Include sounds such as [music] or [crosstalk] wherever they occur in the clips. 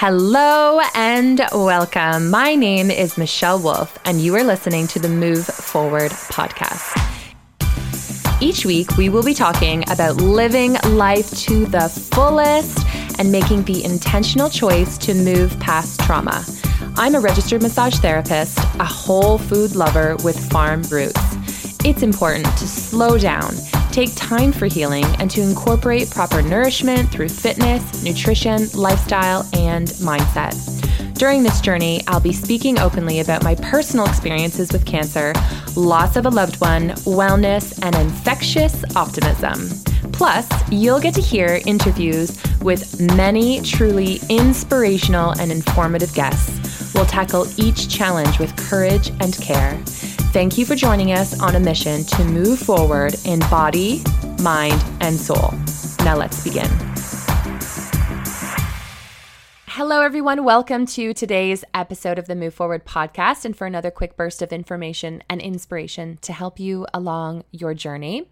Hello and welcome. My name is Michelle Wolf, and you are listening to the Move Forward podcast. Each week, we will be talking about living life to the fullest and making the intentional choice to move past trauma. I'm a registered massage therapist, a whole food lover with farm roots. It's important to slow down, take time for healing, and to incorporate proper nourishment through fitness, nutrition, lifestyle, and mindset. During this journey, I'll be speaking openly about my personal experiences with cancer, loss of a loved one, wellness, and infectious optimism. Plus, you'll get to hear interviews with many truly inspirational and informative guests. We'll tackle each challenge with courage and care. Thank you for joining us on a mission to move forward in body, mind, and soul. Now let's begin. Hello, everyone. Welcome to today's episode of the Move Forward podcast and for another quick burst of information and inspiration to help you along your journey.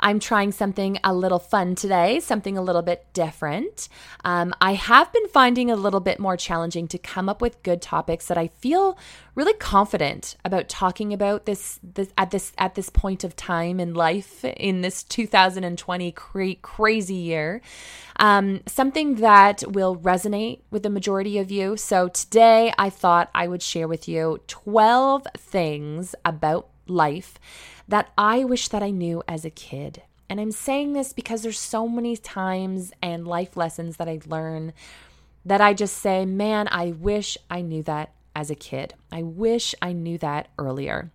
I'm trying something a little fun today, something a little bit different. Um, I have been finding a little bit more challenging to come up with good topics that I feel really confident about talking about this, this at this at this point of time in life in this 2020 cra- crazy year. Um, something that will resonate with the majority of you. So today I thought I would share with you 12 things about life that I wish that I knew as a kid. And I'm saying this because there's so many times and life lessons that I learn that I just say, man, I wish I knew that as a kid. I wish I knew that earlier.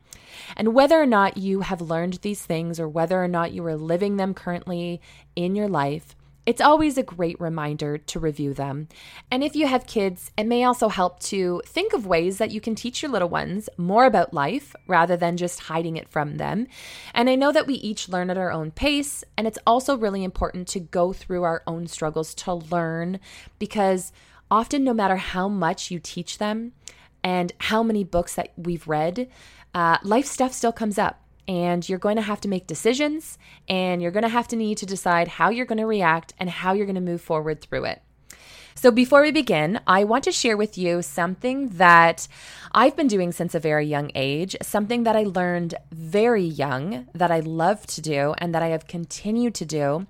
And whether or not you have learned these things or whether or not you are living them currently in your life, it's always a great reminder to review them. And if you have kids, it may also help to think of ways that you can teach your little ones more about life rather than just hiding it from them. And I know that we each learn at our own pace, and it's also really important to go through our own struggles to learn because often, no matter how much you teach them and how many books that we've read, uh, life stuff still comes up and you're going to have to make decisions and you're going to have to need to decide how you're going to react and how you're going to move forward through it. So, before we begin, I want to share with you something that I've been doing since a very young age, something that I learned very young that I love to do and that I have continued to do.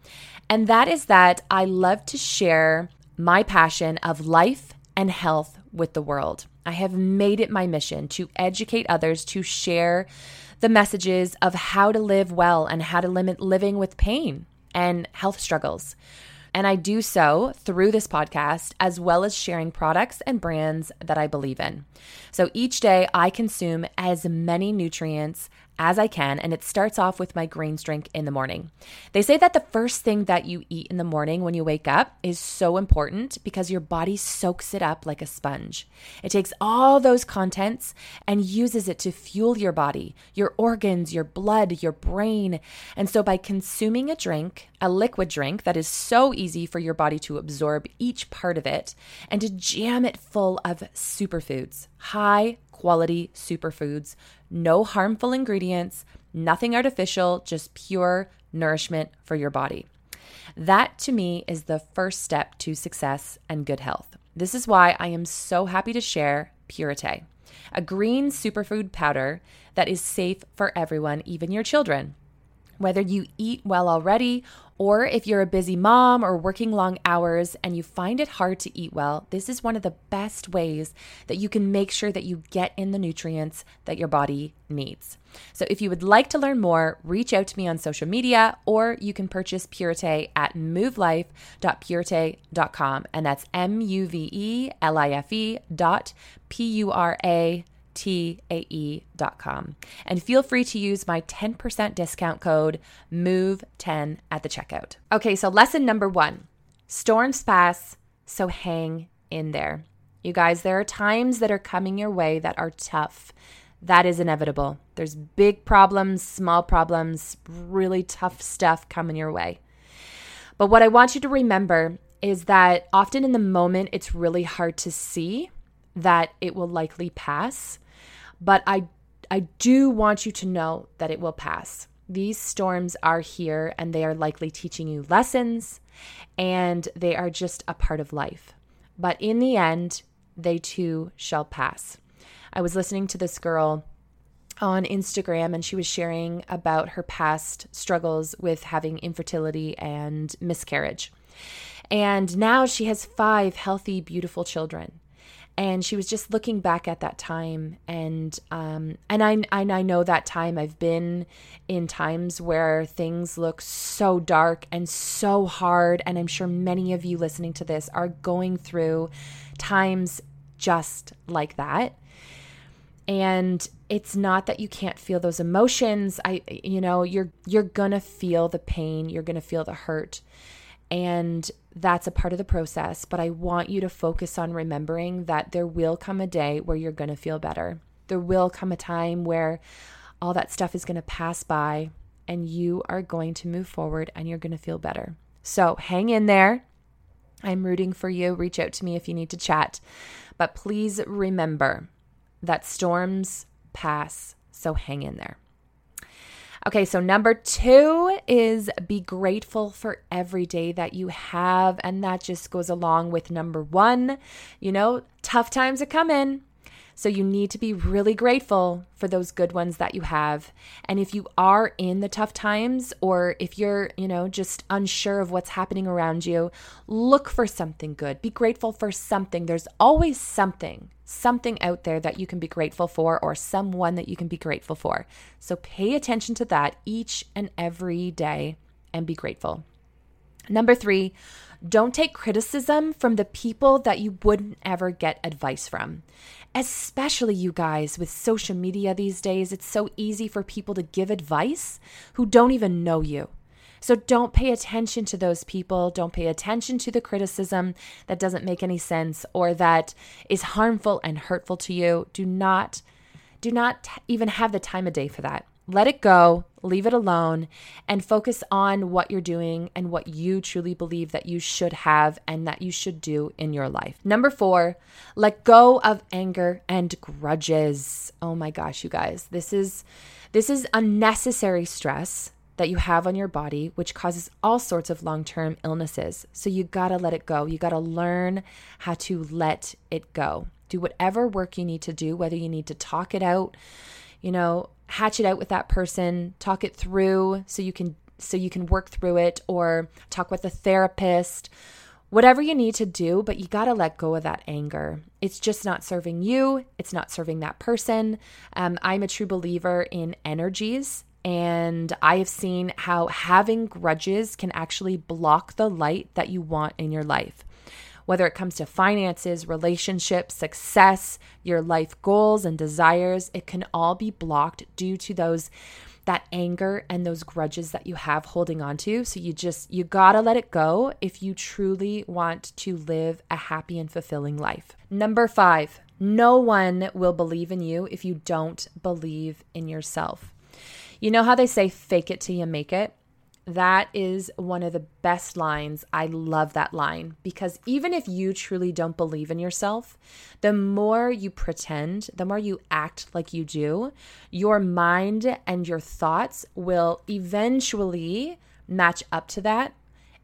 And that is that I love to share my passion of life and health with the world. I have made it my mission to educate others, to share the messages of how to live well and how to limit living with pain and health struggles. And I do so through this podcast, as well as sharing products and brands that I believe in. So each day I consume as many nutrients as I can, and it starts off with my greens drink in the morning. They say that the first thing that you eat in the morning when you wake up is so important because your body soaks it up like a sponge. It takes all those contents and uses it to fuel your body, your organs, your blood, your brain. And so by consuming a drink, a liquid drink that is so easy for your body to absorb each part of it and to jam it full of superfoods, high quality superfoods, no harmful ingredients, nothing artificial, just pure nourishment for your body. That to me is the first step to success and good health. This is why I am so happy to share Puratae, a green superfood powder that is safe for everyone, even your children. Whether you eat well already or if you're a busy mom or working long hours and you find it hard to eat well, this is one of the best ways that you can make sure that you get in the nutrients that your body needs. So if you would like to learn more, reach out to me on social media or you can purchase Puratae at muvelife.puratae.com and that's M U V E L I F E dot P U R A tae.com. And feel free to use my 10% discount code MOVE10 at the checkout. Okay, so lesson number one storms pass, so hang in there. You guys, there are times that are coming your way that are tough. That is inevitable. There's big problems, small problems, really tough stuff coming your way. But what I want you to remember is that often in the moment, it's really hard to see that it will likely pass. But I I do want you to know that it will pass. These storms are here and they are likely teaching you lessons and they are just a part of life. but in the end, they too shall pass. I was listening to this girl on Instagram and she was sharing about her past struggles with having infertility and miscarriage. And now she has five healthy, beautiful children. And she was just looking back at that time, and um, and I and I know that time. I've been in times where things look so dark and so hard, and I'm sure many of you listening to this are going through times just like that. And it's not that you can't feel those emotions. I you know you're you're going to feel the pain. You're going to feel the hurt. And that's a part of the process but i want you to focus on remembering that there will come a day where you're going to feel better. There will come a time where all that stuff is going to pass by and you are going to move forward and you're going to feel better. So hang in there. I'm rooting for you. Reach out to me if you need to chat. But please remember that storms pass, so hang in there. Okay, so number two is be grateful for every day that you have. And that just goes along with number one. You know, tough times are coming. So you need to be really grateful for those good ones that you have. And if you are in the tough times or if you're, you know, just unsure of what's happening around you, look for something good. Be grateful for something. There's always something, something out there that you can be grateful for or someone that you can be grateful for. So pay attention to that each and every day and be grateful. Number three, don't take criticism from the people that you wouldn't ever get advice from. Especially you guys with social media these days, it's so easy for people to give advice who don't even know you. So don't pay attention to those people. Don't pay attention to the criticism that doesn't make any sense or that is harmful and hurtful to you. Do not do not even have the time of day for that let it go, leave it alone, and focus on what you're doing and what you truly believe that you should have and that you should do in your life. Number four, let go of anger and grudges. Oh my gosh, you guys, this is this is unnecessary stress that you have on your body, which causes all sorts of long term illnesses. So you gotta let it go. You gotta learn how to let it go. Do whatever work you need to do, whether you need to talk it out, you know, hatch it out with that person, talk it through so you can so you can work through it or talk with a therapist. Whatever you need to do, but you got to let go of that anger. It's just not serving you. It's not serving that person. Um, I'm a true believer in energies and I have seen how having grudges can actually block the light that you want in your life whether it comes to finances, relationships, success, your life goals and desires, it can all be blocked due to those that anger and those grudges that you have holding on to. So you just you got to let it go if you truly want to live a happy and fulfilling life. Number 5, no one will believe in you if you don't believe in yourself. You know how they say fake it till you make it? That is one of the best lines. I love that line because even if you truly don't believe in yourself, the more you pretend, the more you act like you do, your mind and your thoughts will eventually match up to that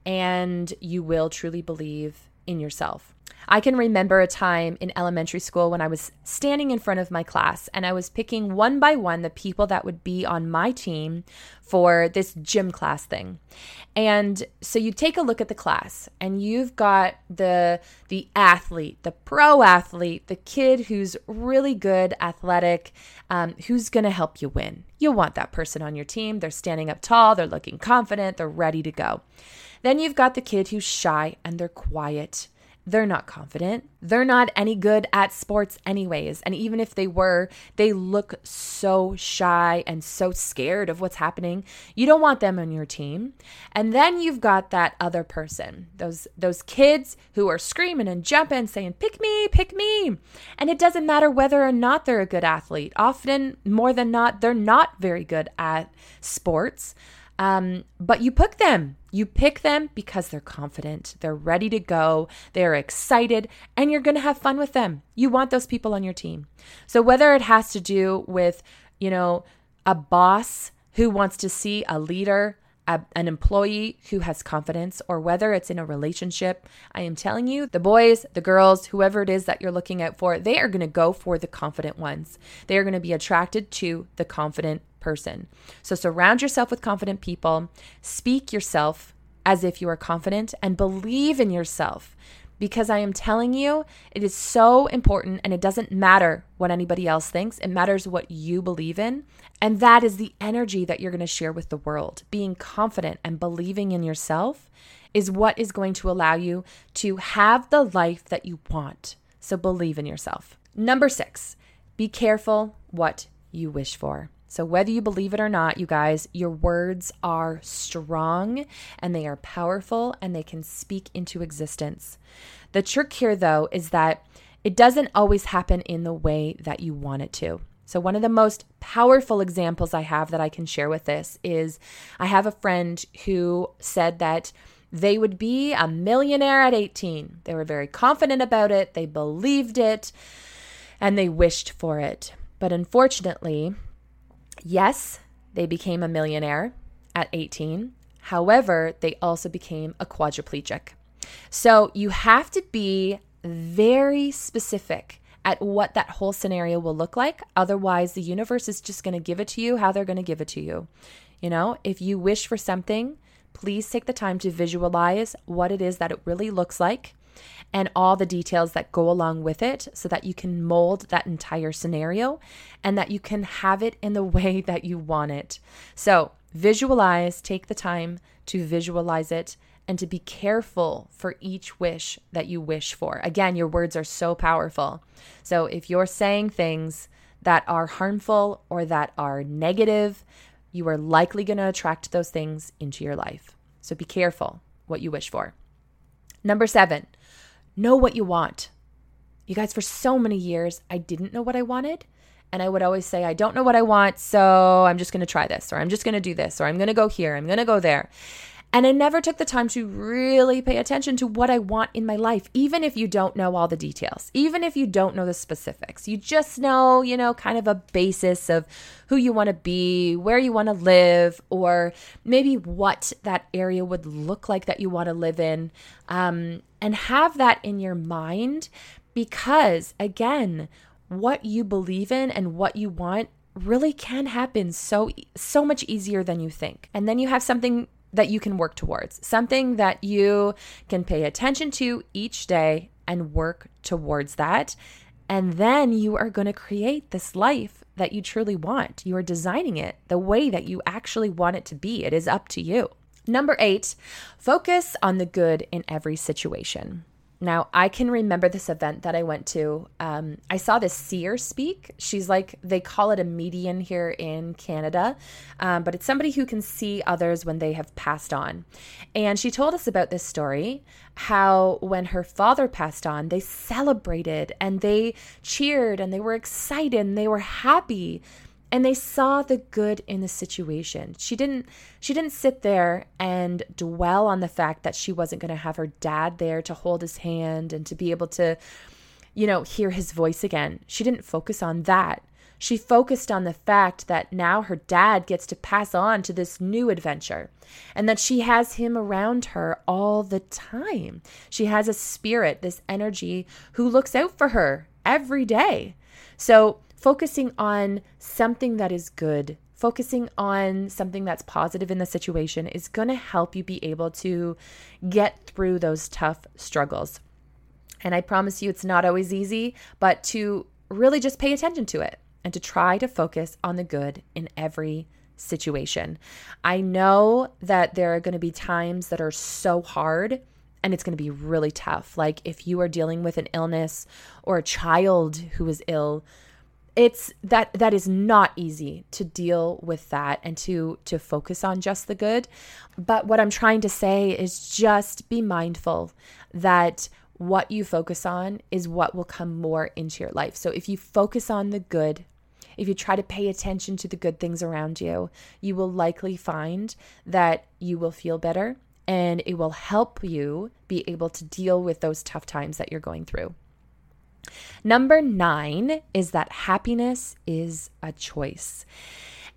and you will truly believe in yourself. I can remember a time in elementary school when I was standing in front of my class and I was picking one by one the people that would be on my team for this gym class thing. And so you take a look at the class and you've got the the athlete, the pro athlete, the kid who's really good, athletic, um, who's going to help you win. You want that person on your team. They're standing up tall, they're looking confident, they're ready to go. Then you've got the kid who's shy and they're quiet they're not confident. They're not any good at sports, anyways. And even if they were, they look so shy and so scared of what's happening. You don't want them on your team. And then you've got that other person, those, those kids who are screaming and jumping, saying, Pick me, pick me. And it doesn't matter whether or not they're a good athlete. Often, more than not, they're not very good at sports. Um, but you pick them. You pick them because they're confident, they're ready to go, they're excited, and you're going to have fun with them. You want those people on your team. So whether it has to do with, you know, a boss who wants to see a leader a, an employee who has confidence or whether it's in a relationship, I am telling you, the boys, the girls, whoever it is that you're looking out for, they are going to go for the confident ones. They are going to be attracted to the confident person. So surround yourself with confident people, speak yourself as if you are confident, and believe in yourself because I am telling you, it is so important and it doesn't matter what anybody else thinks. It matters what you believe in. And that is the energy that you're going to share with the world. Being confident and believing in yourself is what is going to allow you to have the life that you want. So believe in yourself. Number six, be careful what you wish for. So, whether you believe it or not, you guys, your words are strong and they are powerful and they can speak into existence. The trick here, though, is that it doesn't always happen in the way that you want it to. So, one of the most powerful examples I have that I can share with this is I have a friend who said that they would be a millionaire at 18. They were very confident about it, they believed it, and they wished for it. But unfortunately, Yes, they became a millionaire at 18. However, they also became a quadriplegic. So you have to be very specific at what that whole scenario will look like. Otherwise, the universe is just going to give it to you how they're going to give it to you. You know, if you wish for something, please take the time to visualize what it is that it really looks like and all the details that go along with it so that you can mold that entire scenario and that you can have it in the [laughs] way that you want it. So, visualize, take the time to visualize it and to be careful for each wish that you wish for. Again, your words are so powerful. So, if you're saying things that are harmful or that are negative, you are likely going to attract those things into your life. So, be careful what you wish for. Number seven, know what you want. You guys, for so many years, I didn't know what I wanted. And I would always say, I don't know what I want, so I'm just going to try this, or I'm just going to do this, or I'm going to go here, I'm going to go there. And I never took the time to really pay attention to what I want in my life, even if you don't know all the details, even if you don't know the specifics. You just know, you know, kind of a basis of who you want to be, where you want to live, or maybe what that area would look like that you want to live in. Um, and have that in your mind because, again, what you believe in and what you want really can happen so so much easier than you think. And then you have something that you can work towards, something that you can pay attention to each day and work towards that. And then you are going to create this life that you truly want. You are designing it the way that you actually want it to be. It is up to you. Number eight, focus on the good in every situation. Now, I can remember this event that I went to. Um, I saw this seer speak. She's like, they call it a medium here in Canada, um, but it's somebody who can see others when they have passed on. And she told us about this story how when her father passed on, they celebrated and they cheered and they were excited and they were happy and they saw the good in the situation. She didn't she didn't sit there and dwell on the fact that she wasn't going to have her dad there to hold his hand and to be able to you know, hear his voice again. She didn't focus on that. She focused on the fact that now her dad gets to pass on to this new adventure and that she has him around her all the time. She has a spirit, this energy who looks out for her every day. So, focusing on something that is good, focusing on something that's positive in the situation is going to help you be able to get through those tough struggles. And I promise you, it's not always easy, but to really just pay attention to it and to try to focus on the good in every situation. I know that there are going to be times that are so hard and it's going to be really tough. Like if you are dealing with an illness or a child who is ill, it's that that is not easy to deal with that and to to focus on just the good. But what i'm trying to say is just be mindful that what you focus on is what will come more into your life. So if you focus on the good if you try to pay attention to the good things around you you will likely find that you will feel better and it will help you be able to deal with those tough times that you're going through Number nine is that happiness is a choice.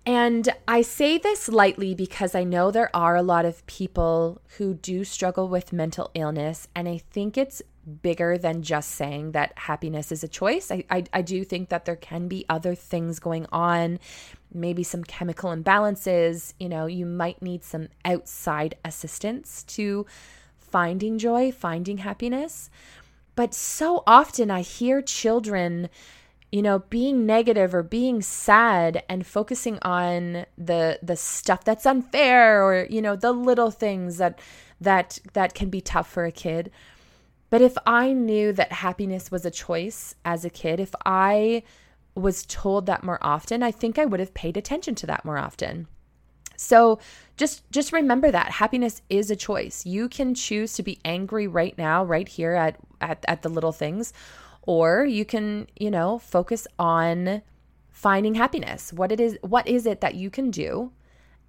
And I say this lightly because I know there are a lot of people who do struggle with mental illness. And I think it's bigger than just saying that happiness is a choice. I, I, I, do think that there can be other things going on, maybe some chemical imbalances. You know, you might need some outside assistance to finding joy, finding happiness. But so often I hear children you know being negative or being sad and focusing on the the stuff that's unfair or you know the little things that that that can be tough for a kid. But if i knew that happiness was a choice as a kid if i was told that more often i think i would have paid attention to that more often so just just remember that happiness is a choice you can choose to be angry right now right here at at, at the little things or you can, you know, focus on finding happiness. What it is what is it that you can do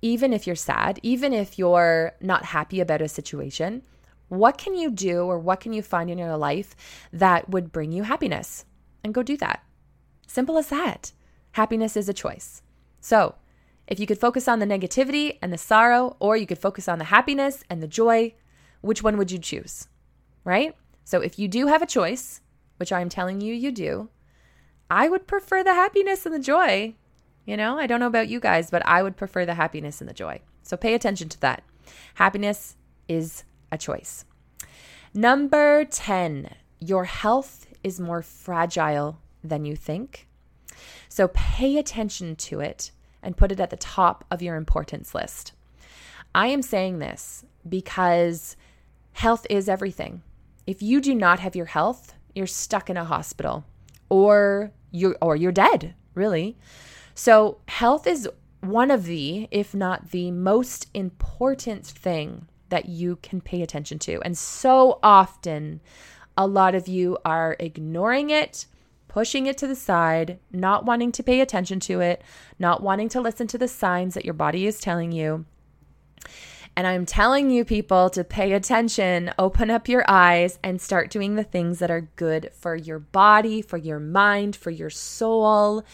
even if you're sad, even if you're not happy about a situation? What can you do or what can you find in your life that would bring you happiness? And go do that. Simple as that. Happiness is a choice. So, if you could focus on the negativity and the sorrow, or you could focus on the happiness and the joy, which one would you choose? Right? So, if you do have a choice, which I'm telling you you do, I would prefer the happiness and the joy. You know, I don't know about you guys, but I would prefer the happiness and the joy. So pay attention to that. Happiness is a choice. Number 10, your health is more fragile than you think. So pay attention to it and put it at the top of your importance list. I am saying this because health is everything. If you do not have your health, you're stuck in a hospital or you're or you're dead, really. So, health is one of the, if not the most important thing that you can pay attention to. And so often, a lot of you are ignoring it, pushing it to the side, not wanting to pay attention to it, not wanting to listen to the signs that your body is telling you. And I'm telling you, people, to pay attention, open up your eyes, and start doing the things that are good for your body, for your mind, for your soul.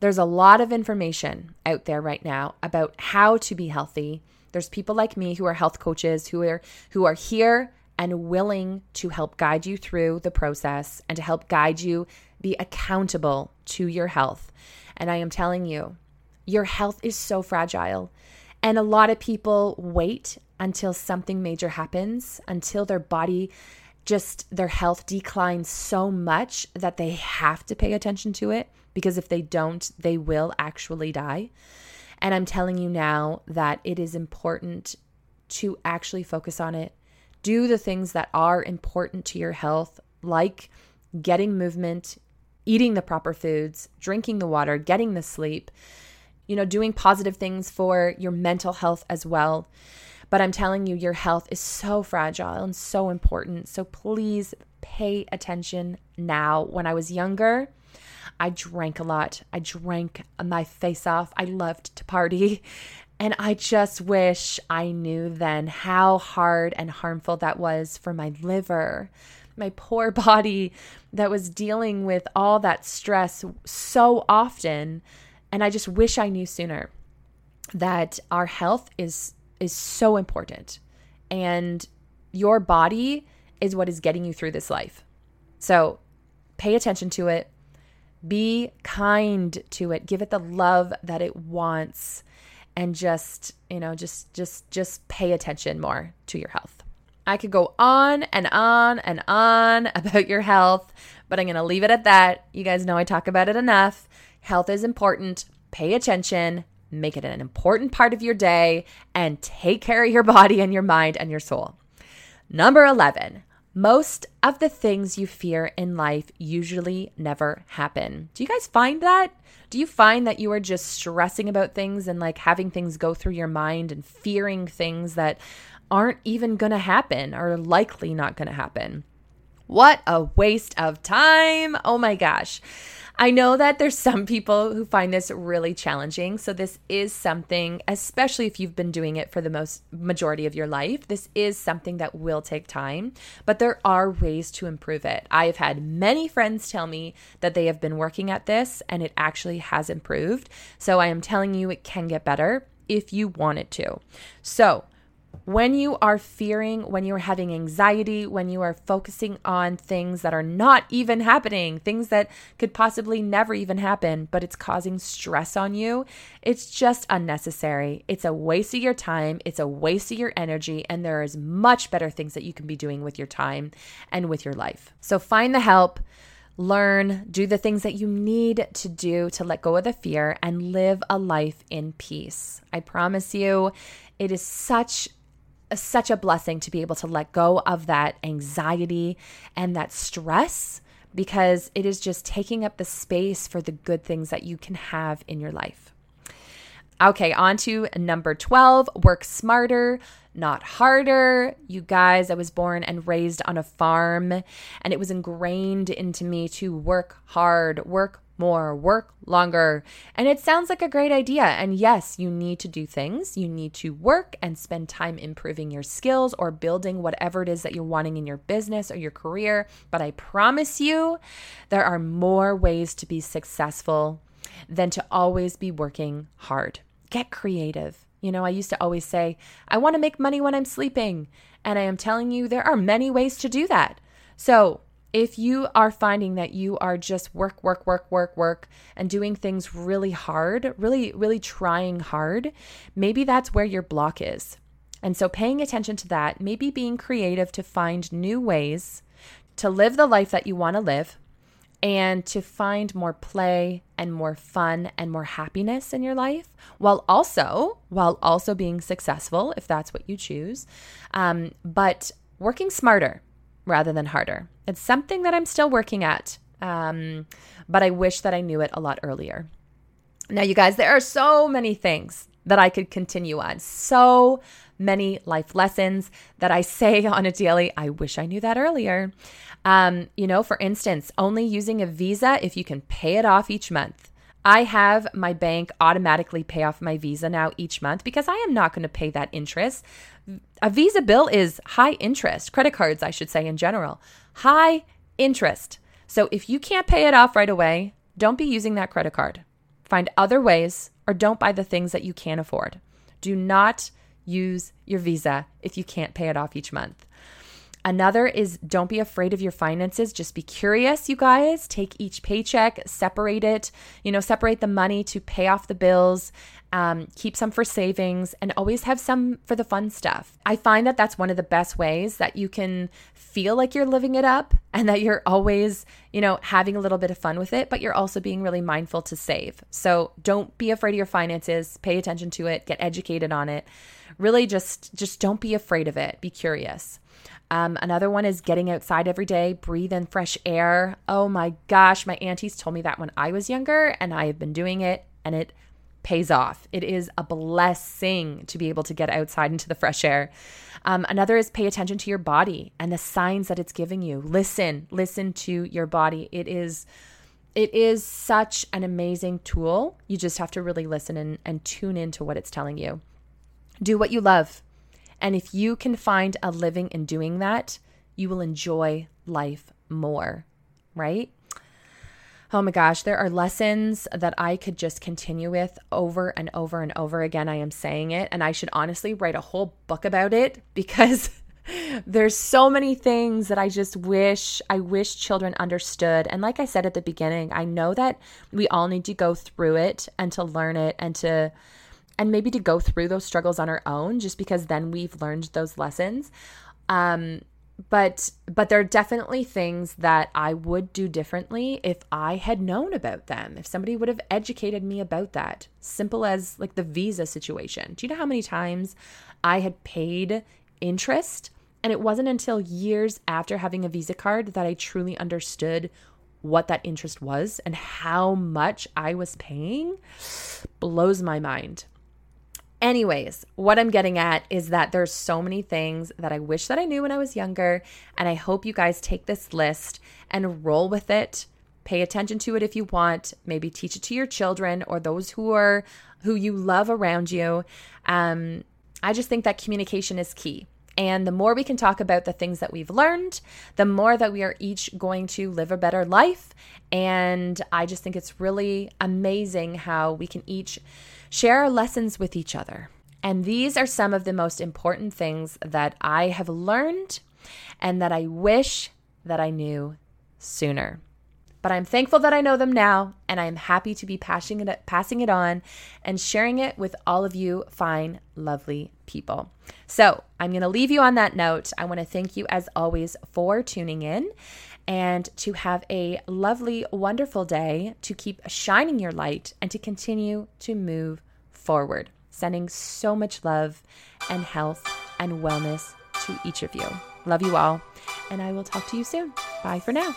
There's a lot of information out there right now about how to be healthy. There's people like me who are health coaches who are who are here and willing to help guide you through the process and to help guide you be accountable to your health. And I am telling you, your health is so fragile. And a lot of people wait until something major happens, until their body just their health declines so much that they have to pay attention to it because if they don't, they will actually die. And I'm telling you now that it is important to actually focus on it. Do the things that are important to your health, like getting movement, eating the proper foods, drinking the water, getting the sleep, you know, doing positive things for your mental health as well. But I'm telling you, your health is so fragile and so important. So please pay attention now. When I was younger, I drank a lot. I drank my face off. I loved to party. [laughs] And I just wish I knew then how hard and harmful that was for my liver, my poor [laughs] body that was dealing with all that stress so often and I just wish I knew sooner that our health is is so important and your body is what is getting you through this life. So, pay attention to it. Be kind to it. Give it the love that it wants and just, you know, just just just pay attention more to your health. I could go on and on and on [laughs] about your health, but I'm going to leave it at that. You guys know I talk about it enough. Health is important. Pay attention, make it an important part of your day, and take care of your body and your mind and your soul. Number 11, most of the things you fear in life usually never happen. Do you guys find that? Do you find that you are just stressing about things and like having things go through your mind and fearing things that aren't even going to happen or likely not going to happen? What a waste of time. Oh my gosh. I know that there's [laughs] some people who find this really challenging. So this is something, especially if you've been doing it for the most majority of your life, this is something that will take time, but there are ways to improve it. I have had many friends tell me that they have been working at this and it actually has improved. So I am telling you it can get better if you want it to. So, when you are fearing, when you're having anxiety, when you are focusing on things that are not even happening, things that could possibly never even happen, but it's causing stress on you, it's just unnecessary. It's a waste of your time, it's a waste of your energy, and there is much better things that you can be doing with your time and with your life. So find the help learn, do the things that you need to do to let go of the fear and live a life in peace. I promise you, it is such such a blessing to be able to let go of that anxiety and that stress because it is just taking up the space for the good things that you can have in your life. Okay, on to number 12 work smarter, not harder. You guys, I was born and raised on a farm, and it was ingrained into me to work hard, work more, work longer. And it sounds like a great idea. And yes, you need to do things. You need to work and spend time improving your skills or building whatever it is that you're wanting in your business or your career. But I promise you, there are more ways to be successful than to always be working hard. Get creative. You know, I used to always say, I want to make money when I'm sleeping. And I am telling you, there are many ways to do that. So, if you are finding that you are just work, work, work, work, work, and doing things really hard, really, really trying hard, maybe that's where your block is. And so paying attention to that, maybe being creative to find new ways to live the life that you want to live and to find more play and more fun and more happiness in your life while also while also being successful if that's what you choose um, but working smarter rather than harder. It's something that I'm still working at, um, but I wish that I knew it a lot earlier. Now, you guys, there are so many things that I could continue on, so many life lessons that I say [laughs] on a daily. I wish I knew that earlier. Um, you know, for instance, only using a visa if you can pay it off each month. I have my bank automatically pay off my visa now each month because I am not going to pay that interest. A visa bill is high interest, credit cards, I should say, in general, high interest. So if you can't pay it off right away, don't be using that credit card. Find other ways or don't buy the things that you can't afford. Do not use your visa if you can't pay it off each month. Another is don't be afraid of your finances. Just be curious, you guys. Take each paycheck, separate it, you know, separate the money to pay off the bills, um, keep some for savings, and always have some for the fun stuff. I find that that's one of the best ways that you can feel like you're living it up and that you're always, you know, having a little bit of fun with it, but you're also being really mindful to save. So don't be afraid of your finances. Pay attention to it, get educated on it. Really just just don't be afraid of it. Be curious. Um, another one is getting outside every day, breathe in fresh air. Oh my gosh, my aunties told me that when I was younger, and I have been doing it, and it pays off. It is a blessing to be able to get outside into the fresh air. Um, another is pay attention to your body and the signs that it's giving you. Listen, listen to your body. It is. It is such an amazing tool. You just have to really listen and, and tune into what it's telling you. Do what you love. And if you can find a living in doing that, you will enjoy life more, right? Oh my gosh, there are lessons that I could just continue with over and over and over again. I am saying it, and I should honestly write a whole book about it [laughs] because there's so many things that I just wish I wish children understood. And like I said at the beginning, I know that we all need to go through it and to learn it and to and maybe to go through those struggles on our own just because then we've learned those lessons um but but there are definitely things that I would do differently if I had known about them. If somebody would have educated me about that. Simple as like the visa situation. Do you know how many times I had paid interest and it wasn't until years after having a visa card that I truly understood what that interest was and how much I was paying blows my mind. Anyways, what I'm getting at is that there's so many things that I wish that I knew when I was younger, and I hope you guys take this list and roll with it Pay attention to it if you want. Maybe teach it to your children or those who are who you love around you. Um, I just think that communication is key. And the more we can talk about the things that we've learned, the more that we are each going to live a better life. And I just think it's really amazing how we can each share our lessons with each other. And these are some of the most important things that I have learned and that I wish that I knew sooner. But I'm thankful that I know them now, and I am happy to be passing it, passing it on and sharing it with all of you fine, lovely people. So I'm going to leave you on that note. I want to thank you, as always, for tuning in and to have a lovely, wonderful day, to keep shining your light, and to continue to move forward. Sending so much love and health and wellness to each of you. Love you all, and I will talk to you soon. Bye for now.